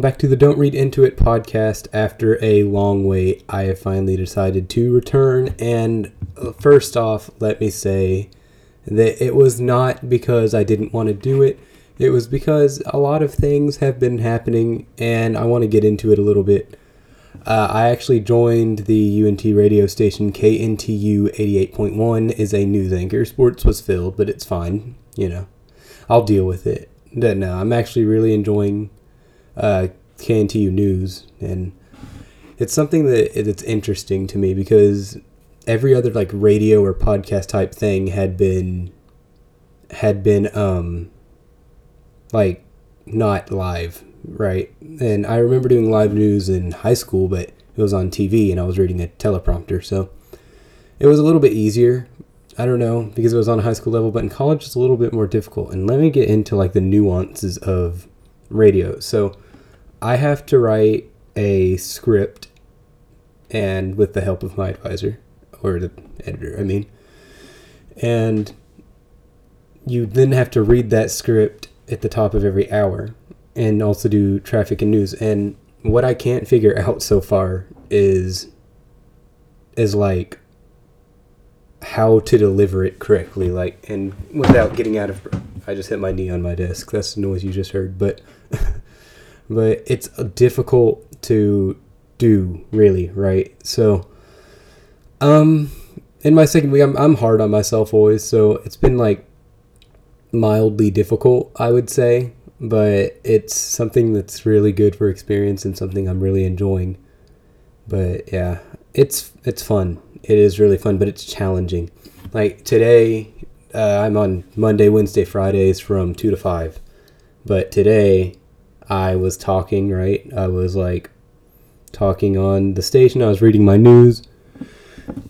Back to the Don't Read Into It podcast. After a long wait, I have finally decided to return. And uh, first off, let me say that it was not because I didn't want to do it, it was because a lot of things have been happening, and I want to get into it a little bit. Uh, I actually joined the UNT radio station KNTU 88.1 is a news anchor. Sports was filled, but it's fine. You know, I'll deal with it. No, I'm actually really enjoying uh, KNTU News, and it's something that it's interesting to me because every other like radio or podcast type thing had been had been um like not live, right? And I remember doing live news in high school, but it was on TV and I was reading a teleprompter, so it was a little bit easier. I don't know because it was on a high school level, but in college it's a little bit more difficult. And let me get into like the nuances of radio. So I have to write a script and with the help of my advisor or the editor, I mean. And you then have to read that script at the top of every hour and also do traffic and news. And what I can't figure out so far is is like how to deliver it correctly like and without getting out of I just hit my knee on my desk. That's the noise you just heard, but but it's difficult to do really right? So um in my second week I'm, I'm hard on myself always so it's been like mildly difficult i would say but it's something that's really good for experience and something i'm really enjoying. But yeah it's it's fun. It is really fun but it's challenging. Like today uh, i'm on monday wednesday fridays from 2 to 5 but today I was talking, right? I was like talking on the station. I was reading my news.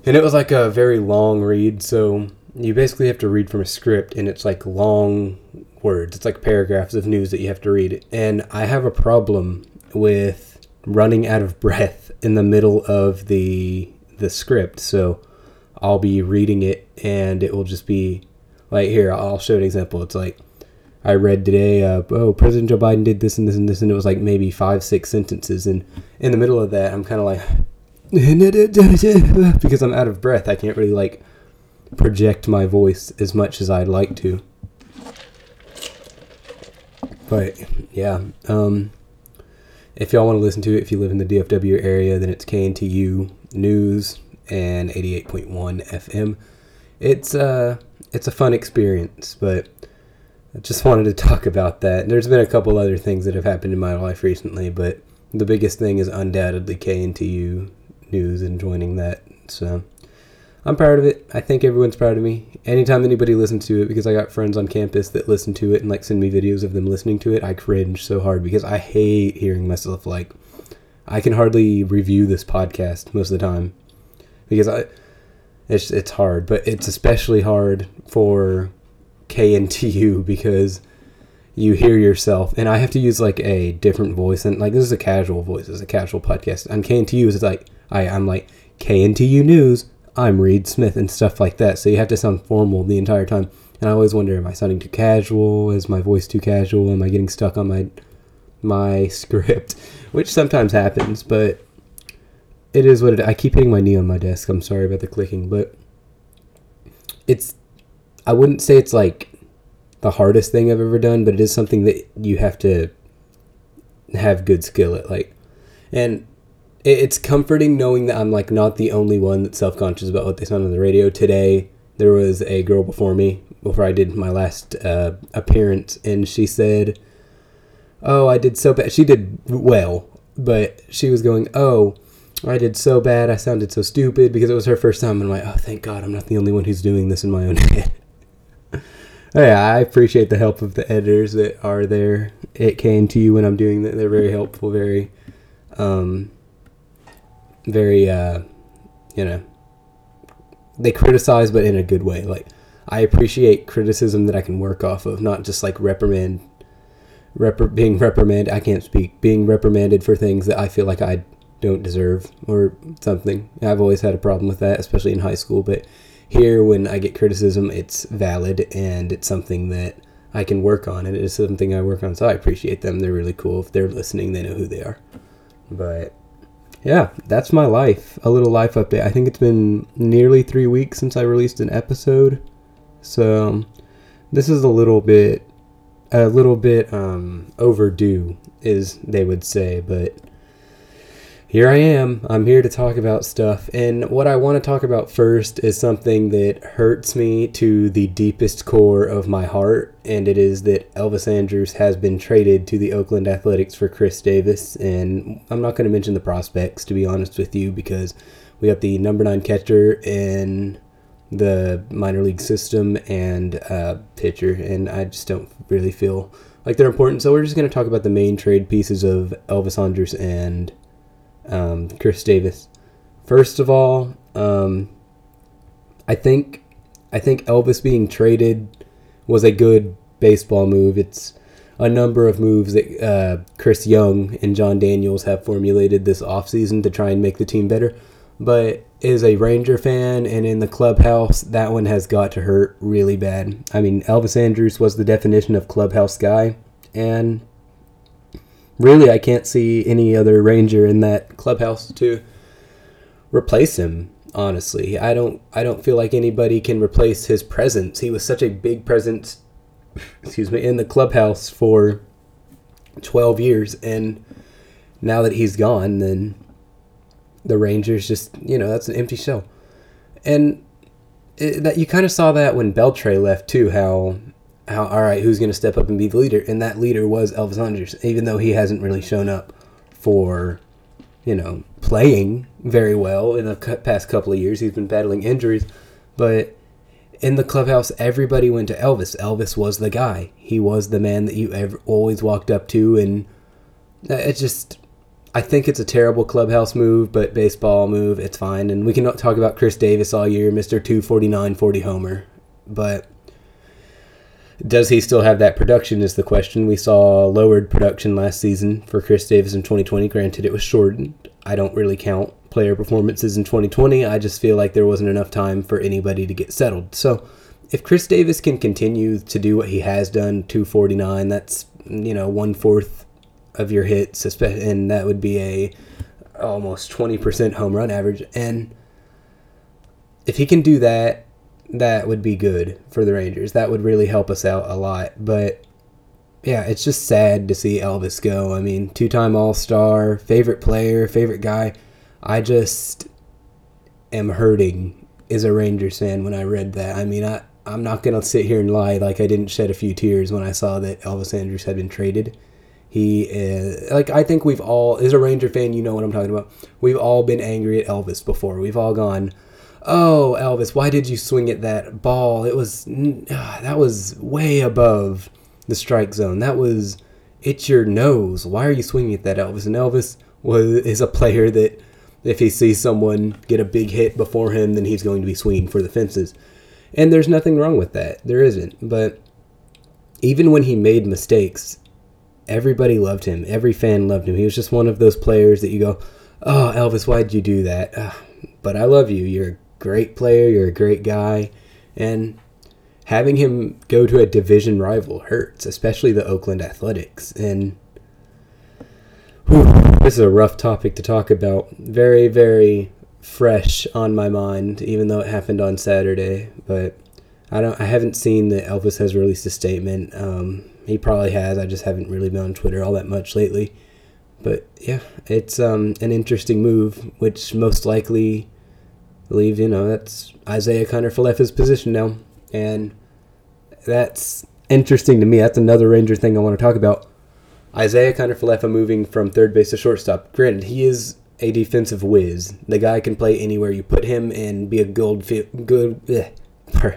And it was like a very long read. So you basically have to read from a script, and it's like long words. It's like paragraphs of news that you have to read. And I have a problem with running out of breath in the middle of the the script. So I'll be reading it and it will just be like here, I'll show an example. It's like I read today, uh, oh, President Joe Biden did this and this and this, and it was like maybe five, six sentences. And in the middle of that, I'm kind of like, because I'm out of breath. I can't really like project my voice as much as I'd like to. But yeah, um, if y'all want to listen to it, if you live in the DFW area, then it's KNTU News and 88.1 FM. It's uh, it's a fun experience, but I just wanted to talk about that. There's been a couple other things that have happened in my life recently, but the biggest thing is undoubtedly KNTU news and joining that. So I'm proud of it. I think everyone's proud of me. Anytime anybody listens to it, because I got friends on campus that listen to it and like send me videos of them listening to it, I cringe so hard because I hate hearing myself like I can hardly review this podcast most of the time because I it's it's hard, but it's especially hard for KNTU because you hear yourself, and I have to use like a different voice, and like this is a casual voice, it's a casual podcast. On KNTU, it's like I I'm like KNTU News. I'm Reed Smith and stuff like that. So you have to sound formal the entire time. And I always wonder, am I sounding too casual? Is my voice too casual? Am I getting stuck on my my script? Which sometimes happens, but it is what it. I keep hitting my knee on my desk. I'm sorry about the clicking, but it's I wouldn't say it's like the hardest thing I've ever done, but it is something that you have to have good skill at. Like, and it's comforting knowing that I'm like not the only one that's self conscious about what they sound on the radio. Today, there was a girl before me before I did my last uh, appearance, and she said, "Oh, I did so bad." She did well, but she was going, "Oh." I did so bad. I sounded so stupid because it was her first time. And I'm like, oh, thank God I'm not the only one who's doing this in my own head. Oh, yeah, I appreciate the help of the editors that are there at KNTU when I'm doing that. They're very helpful, very, um, very, uh, you know, they criticize, but in a good way. Like, I appreciate criticism that I can work off of, not just like reprimand, rep- being reprimanded. I can't speak. Being reprimanded for things that I feel like I don't deserve or something. I've always had a problem with that, especially in high school. But here, when I get criticism, it's valid and it's something that I can work on. And it is something I work on, so I appreciate them. They're really cool. If they're listening, they know who they are. But yeah, that's my life. A little life update. I think it's been nearly three weeks since I released an episode, so this is a little bit, a little bit um, overdue, is they would say, but here I am. I'm here to talk about stuff. And what I want to talk about first is something that hurts me to the deepest core of my heart. And it is that Elvis Andrus has been traded to the Oakland Athletics for Khris Davis. And I'm not going to mention the prospects, to be honest with you, because we got the number nine catcher in the minor league system and pitcher. And I just don't really feel like they're important. So we're just going to talk about the main trade pieces of Elvis Andrus and um, Khris Davis. First of all, um, I think I think Elvis being traded was a good baseball move. It's a number of moves that uh, Chris Young and Jon Daniels have formulated this offseason to try and make the team better. But as a Ranger fan and in the clubhouse, that one has got to hurt really bad. I mean, Elvis Andrus was the definition of clubhouse guy, and really, I can't see any other Ranger in that clubhouse to replace him. Honestly, I don't. I don't feel like anybody can replace his presence. He was such a big presence. Excuse me, in the clubhouse for twelve years, and now that he's gone, then the Rangers just you know that's an empty shell, and it, that you kind of saw that when Beltre left too. How how all right, who's going to step up and be the leader? And that leader was Elvis Andrus, even though he hasn't really shown up for, you know, playing very well in the past couple of years. He's been battling injuries, but in the clubhouse, everybody went to Elvis. Elvis was the guy. He was the man that you ever always walked up to, and it's just. I think it's a terrible clubhouse move, but baseball move, it's fine. And we can talk about Khris Davis all year, Mr. 249 40 homer. But does he still have that production? Is the question. We saw lowered production last season for Khris Davis in 2020. Granted, it was shortened. I don't really count player performances in 2020. I just feel like there wasn't enough time for anybody to get settled. So, if Khris Davis can continue to do what he has done, 249, that's you know one fourth of your hits, and that would be a almost 20% home run average. And if he can do that that would be good for the Rangers. That would really help us out a lot. But yeah, it's just sad to see Elvis go. I mean, two time All Star, favorite player, favorite guy. I just am hurting as a Rangers fan when I read that. I mean, I, I'm not going to sit here and lie like I didn't shed a few tears when I saw that Elvis Andrus had been traded. He is, like, I think we've all, as a Ranger fan, you know what I'm talking about. We've all been angry at Elvis before. We've all gone, oh Elvis, why did you swing at that ball? It was uh, that was way above the strike zone. That was it's your nose. Why are you swinging at that, Elvis? And Elvis was is a player that if he sees someone get a big hit before him, then he's going to be swinging for the fences. And there's nothing wrong with that. There isn't. But even when he made mistakes, everybody loved him. Every fan loved him. He was just one of those players that you go, "Oh, Elvis, why'd you do that?" Uh, but I love you. You're great player, you're a great guy, and having him go to a division rival hurts, especially the Oakland Athletics. And whew, this is a rough topic to talk about. Very, very fresh on my mind, even though it happened on Saturday. But I don't, I haven't seen that Elvis has released a statement. Um, he probably has. I just haven't really been on Twitter all that much lately. But yeah, it's um, an interesting move, which most likely believe, you know, that's Isiah Kiner-Falefa's position now. And that's interesting to me. That's another Ranger thing I want to talk about. Isiah Kiner-Falefa moving from third base to shortstop. Granted, he is a defensive whiz. The guy can play anywhere you put him and be a gold fi- good ugh,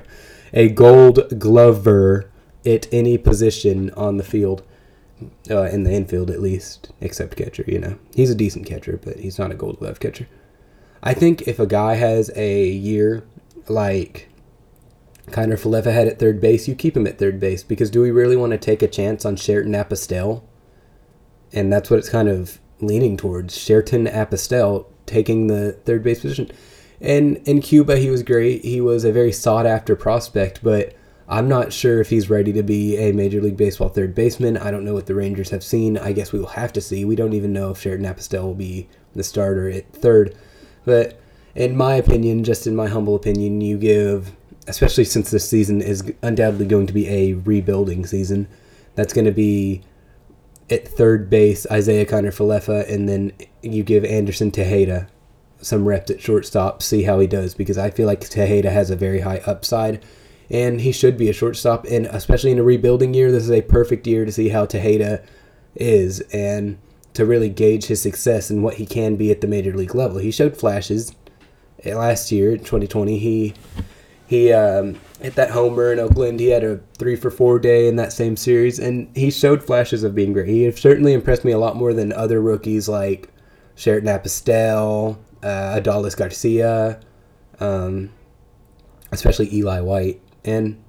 a gold glover at any position on the field. Uh, in the infield at least, except catcher, you know. He's a decent catcher, but he's not a gold glove catcher. I think if a guy has a year like Kiner-Falefa had at third base, you keep him at third base because do we really want to take a chance on Sherten Apostel? And that's what it's kind of leaning towards. Sherten Apostel taking the third base position. And in Cuba, he was great. He was a very sought after prospect, but I'm not sure if he's ready to be a Major League Baseball third baseman. I don't know what the Rangers have seen. I guess we will have to see. We don't even know if Sheridan Apostel will be the starter at third. But in my opinion, just in my humble opinion, you give, especially since this season is undoubtedly going to be a rebuilding season, that's going to be at third base Isiah Kiner-Falefa, and then you give Anderson Tejeda some reps at shortstop, see how he does, because I feel like Tejeda has a very high upside and he should be a shortstop. And especially in a rebuilding year, this is a perfect year to see how Tejeda is and to really gauge his success and what he can be at the major league level. He showed flashes last year, 2020. He he um, hit that homer in Oakland. He had a three for four day in that same series, and he showed flashes of being great. He certainly impressed me a lot more than other rookies like Sheridan Apostel, uh, Garcia, um, especially Eli White and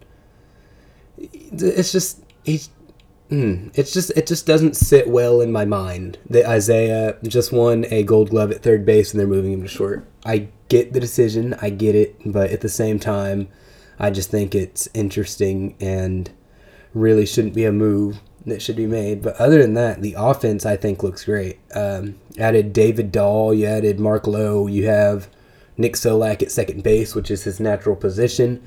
it's just he's mm, it's just it just doesn't sit well in my mind that Isiah just won a Gold Glove at third base and they're moving him to short. I get the decision, I get it, but at the same time, I just think it's interesting and really shouldn't be a move that should be made. But other than that, the offense I think looks great. Um, added David Dahl, you added Mark Lowe, you have Nick Solak at second base, which is his natural position.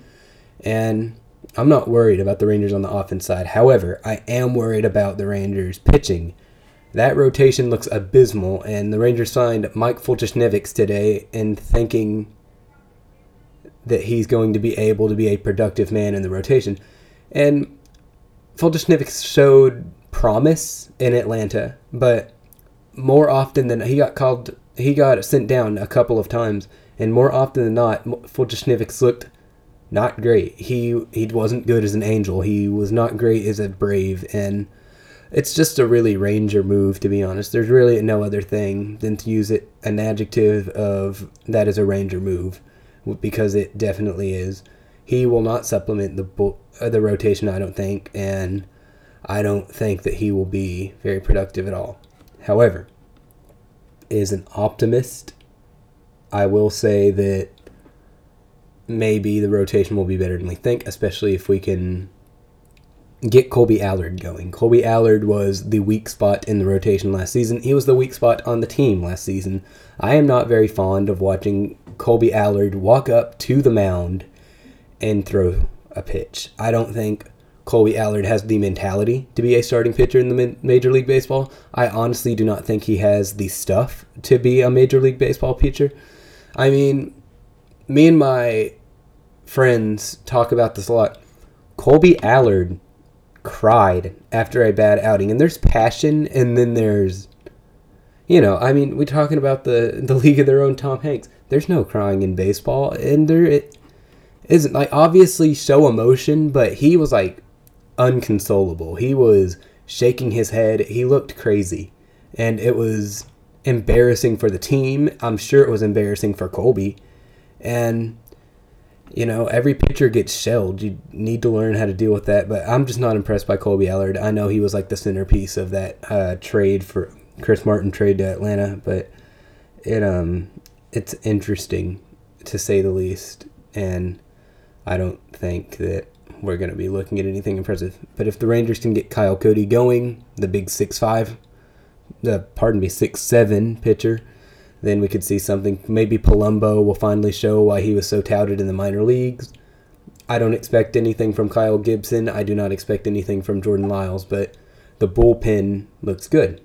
And I'm not worried about the Rangers on the offense side. However, I am worried about the Rangers pitching. That rotation looks abysmal, and the Rangers signed Mike Foltynewicz today and thinking that he's going to be able to be a productive man in the rotation. And Foltynewicz showed promise in Atlanta, but more often than he got called, he got sent down a couple of times, and more often than not, Foltynewicz looked not great. He he wasn't good as an angel. He was not great as a brave, and it's just a really ranger move to be honest. There's really no other thing than to use it an adjective of that is a ranger move, because it definitely is. He will not supplement the uh, the rotation, I don't think, and I don't think that he will be very productive at all. However, is an optimist. I will say that maybe the rotation will be better than we think, especially if we can get Kolby Allard going. Kolby Allard was the weak spot in the rotation last season. He was the weak spot on the team last season. I am not very fond of watching Kolby Allard walk up to the mound and throw a pitch. I don't think Kolby Allard has the mentality to be a starting pitcher in the Major League Baseball. I honestly do not think he has the stuff to be a Major League Baseball pitcher. I mean, me and my friends talk about this a lot. Kolby Allard cried after a bad outing, and there's passion, and then there's, you know, I mean, we're talking about the the league of their own Tom Hanks. There's no crying in baseball, and there it isn't like obviously show emotion, but he was like unconsolable. He was shaking his head. He looked crazy, and it was embarrassing for the team. I'm sure it was embarrassing for Kolby and you know, every pitcher gets shelled. You need to learn how to deal with that. But I'm just not impressed by Kolby Allard. I know he was like the centerpiece of that uh, trade for Chris Martin trade to Atlanta, but it um it's interesting to say the least. And I don't think that we're going to be looking at anything impressive. But if the Rangers can get Kyle Cody going, the big six five, the pardon me six seven pitcher then we could see something. Maybe Palumbo will finally show why he was so touted in the minor leagues. I don't expect anything from Kyle Gibson. I do not expect anything from Jordan Lyles, but the bullpen looks good.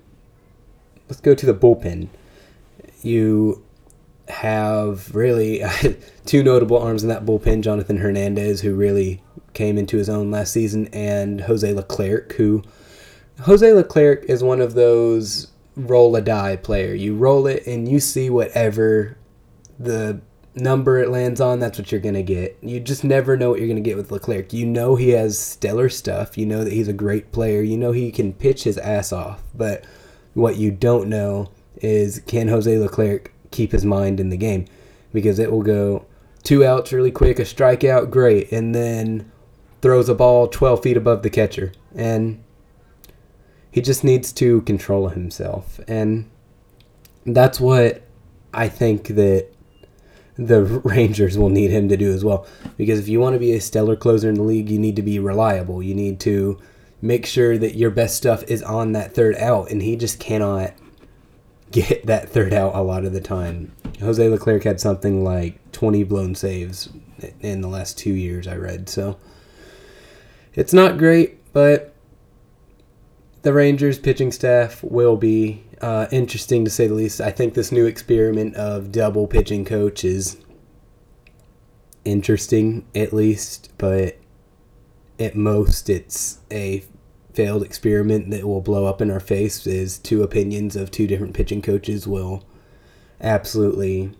Let's go to the bullpen. You have really two notable arms in that bullpen Jonathan Hernandez, who really came into his own last season, and Jose Leclerc, who. Jose Leclerc is one of those roll a die player. You roll it and you see whatever the number it lands on, that's what you're going to get. You just never know what you're going to get with Leclerc. You know he has stellar stuff. You know that he's a great player. You know he can pitch his ass off. But what you don't know is can Jose Leclerc keep his mind in the game? Because it will go two outs really quick, a strikeout, great, and then throws a ball 12 feet above the catcher. And he just needs to control himself. And that's what I think that the Rangers will need him to do as well. Because if you want to be a stellar closer in the league, you need to be reliable. You need to make sure that your best stuff is on that third out, and he just cannot get that third out a lot of the time. Jose Leclerc had something like 20 blown saves in the last two years, I read. So it's not great, but the Rangers pitching staff will be uh, interesting to say the least. I think this new experiment of double pitching coach is interesting, at least, but at most it's a failed experiment that will blow up in our face. Is two opinions of two different pitching coaches will absolutely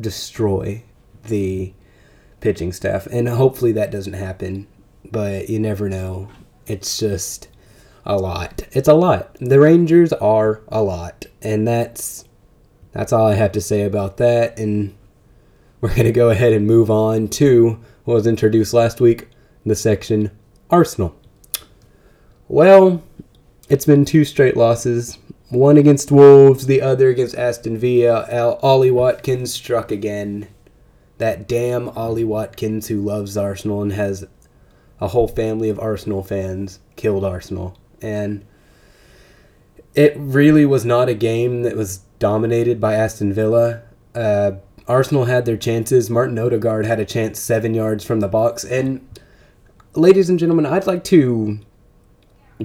destroy the pitching staff, and hopefully that doesn't happen. But you never know. It's just a lot. It's a lot. The Rangers are a lot, and that's that's all I have to say about that. And we're gonna go ahead and move on to what was introduced last week, the section Arsenal. Well, it's been two straight losses. One against Wolves, the other against Aston Villa. Ollie Watkins struck again. That damn Ollie Watkins who loves Arsenal and has a whole family of Arsenal fans killed Arsenal and it really was not a game that was dominated by Aston Villa. Uh, Arsenal had their chances. Martin Odegaard had a chance seven yards from the box. And, ladies and gentlemen, I'd like to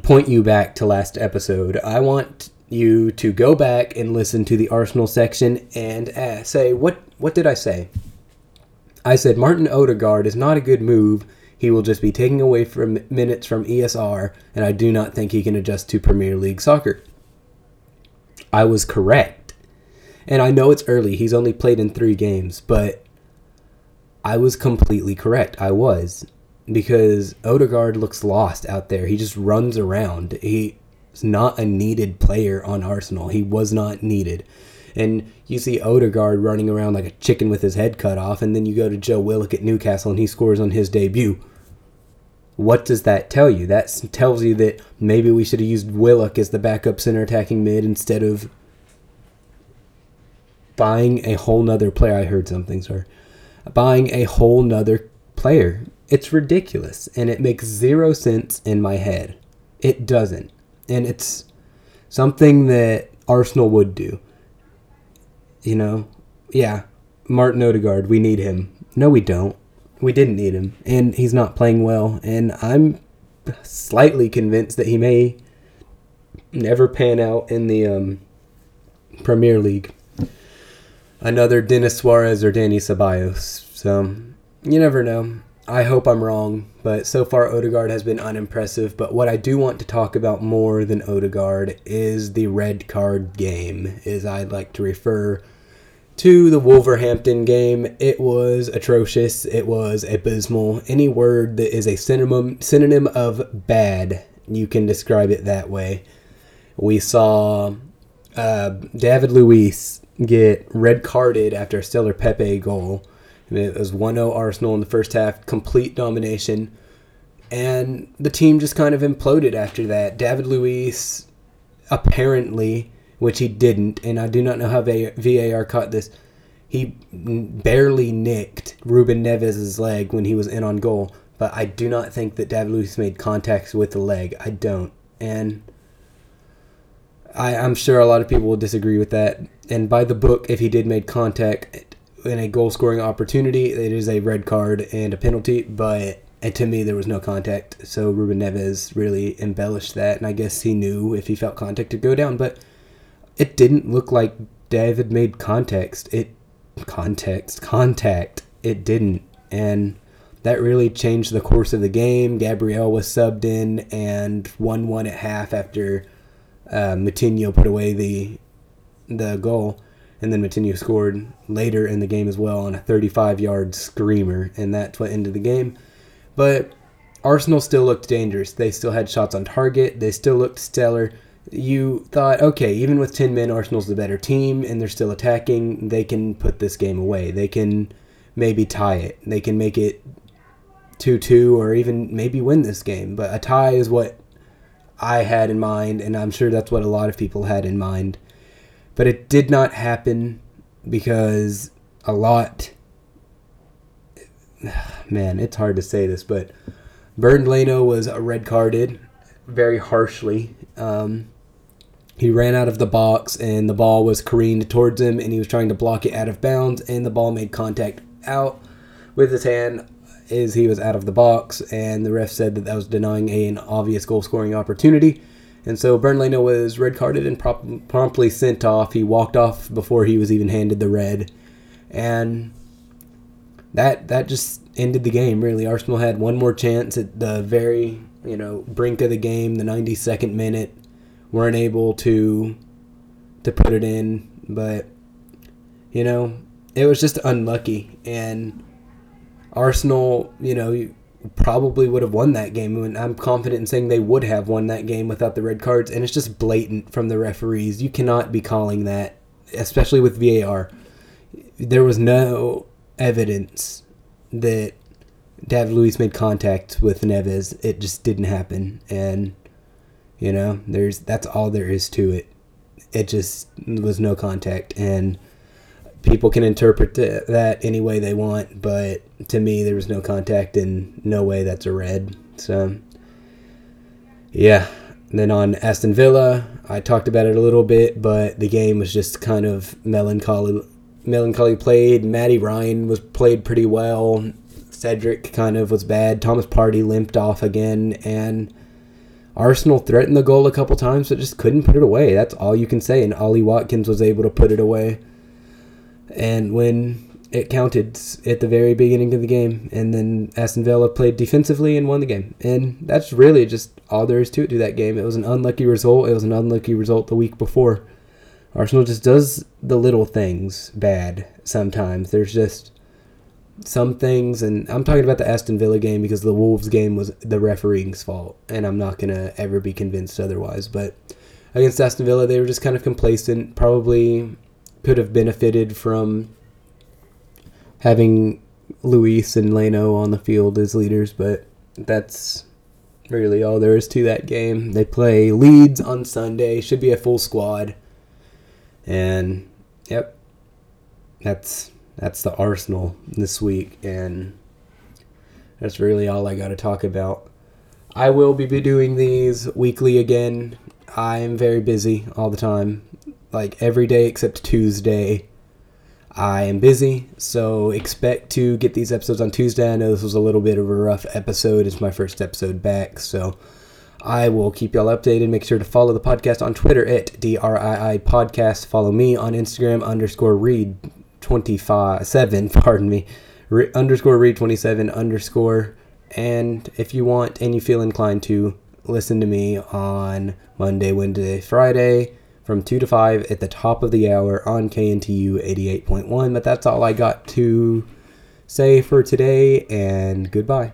point you back to last episode. I want you to go back and listen to the Arsenal section and uh, say, what, what did I say? I said Martin Odegaard is not a good move he will just be taking away from minutes from ESR, and I do not think he can adjust to Premier League soccer. I was correct. And I know it's early. He's only played in three games, but I was completely correct. I was. Because Odegaard looks lost out there. He just runs around. He's not a needed player on Arsenal. He was not needed. And you see Odegaard running around like a chicken with his head cut off, and then you go to Joe Willock at Newcastle and he scores on his debut what does that tell you? That tells you that maybe we should have used Willock as the backup center attacking mid instead of buying a whole nother player. I heard something, sorry. Buying a whole nother player. It's ridiculous and it makes zero sense in my head. It doesn't. And it's something that Arsenal would do. You know? Yeah. Martin Odegaard, we need him. No, we don't we didn't need him, and he's not playing well. And I'm slightly convinced that he may never pan out in the um, Premier League. Another Denis Suarez or Dani Ceballos. So you never know. I hope I'm wrong, but so far Odegaard has been unimpressive. But what I do want to talk about more than Odegaard is the red card game, as I'd like to refer to the Wolverhampton game, it was atrocious. It was abysmal. Any word that is a synonym synonym of bad, you can describe it that way. We saw uh, David Luiz get red carded after a stellar Pepe goal. It was 1 0 Arsenal in the first half, complete domination. And the team just kind of imploded after that. David Luiz apparently which he didn't, and I do not know how VAR caught this. He barely nicked Ruben Neves' leg when he was in on goal, but I do not think that David Luiz made contact with the leg. I don't, and I, I'm sure a lot of people will disagree with that. And by the book, if he did make contact in a goal scoring opportunity, it is a red card and a penalty, but and to me there was no contact so ruben neves really embellished that and i guess he knew if he felt contact to go down but it didn't look like David made context. It context contact. It didn't, and that really changed the course of the game. Gabriel was subbed in and won one at half after uh, Moutinho put away the the goal, and then Moutinho scored later in the game as well on a 35-yard screamer, and that's what ended the game. But Arsenal still looked dangerous. They still had shots on target. They still looked stellar you thought, okay, even with 10 men, Arsenal's the better team and they're still attacking, they can put this game away. They can maybe tie it. They can make it 2 2 or even maybe win this game. But a tie is what I had in mind, and I'm sure that's what a lot of people had in mind. But it did not happen because a lot. Man, it's hard to say this, but Bernd Leno was red carded very harshly. Um, he ran out of the box and the ball was careened towards him and he was trying to block it out of bounds and the ball made contact out with his hand as he was out of the box and the ref said that that was denying an obvious goal scoring opportunity and so Bernd Leno was red carded and promptly sent off. He walked off before he was even handed the red, and that that just ended the game. Really, Arsenal had one more chance at the very you know brink of the game, the 92nd minute, weren't able to to put it in, but you know it was just unlucky and Arsenal, you know, probably would have won that game and I'm confident in saying they would have won that game without the red cards and it's just blatant from the referees. You cannot be calling that especially with VAR. There was no evidence that David Luiz made contact with Neves. It just didn't happen and you know, there's that's all there is to it. It just was no contact, and people can interpret that any way they want. But to me, there was no contact, and no way that's a red. So, yeah. Then on Aston Villa, I talked about it a little bit, but the game was just kind of melancholy. Melancholy played. Matty Ryan was played pretty well. Cedric kind of was bad. Thomas Partey limped off again, and Arsenal threatened the goal a couple times, but just couldn't put it away. That's all you can say. And Ollie Watkins was able to put it away. And when it counted at the very beginning of the game, and then Aston Villa played defensively and won the game. And that's really just all there is to it to that game. It was an unlucky result. It was an unlucky result the week before. Arsenal just does the little things bad sometimes. There's just some things, and I'm talking about the Aston Villa game because the Wolves game was the refereeing's fault, and I'm not gonna ever be convinced otherwise. But against Aston Villa, they were just kind of complacent. Probably could have benefited from having Luiz and Leno on the field as leaders, but that's really all there is to that game. They play Leeds on Sunday. Should be a full squad, and yep, that's that's the Arsenal this week, and that's really all I got to talk about. I will be doing these weekly again. I am very busy all the time, like every day except Tuesday. I am busy, so expect to get these episodes on Tuesday. I know this was a little bit of a rough episode. It's my first episode back, so I will keep y'all updated. Make sure to follow the podcast on Twitter at DRII Podcast. Follow me on Instagram underscore read 25 7 pardon me re, underscore read 27 underscore and if you want and you feel inclined to listen to me on monday wednesday friday from 2 to 5 at the top of the hour on kntu 88.1 but that's all i got to say for today and goodbye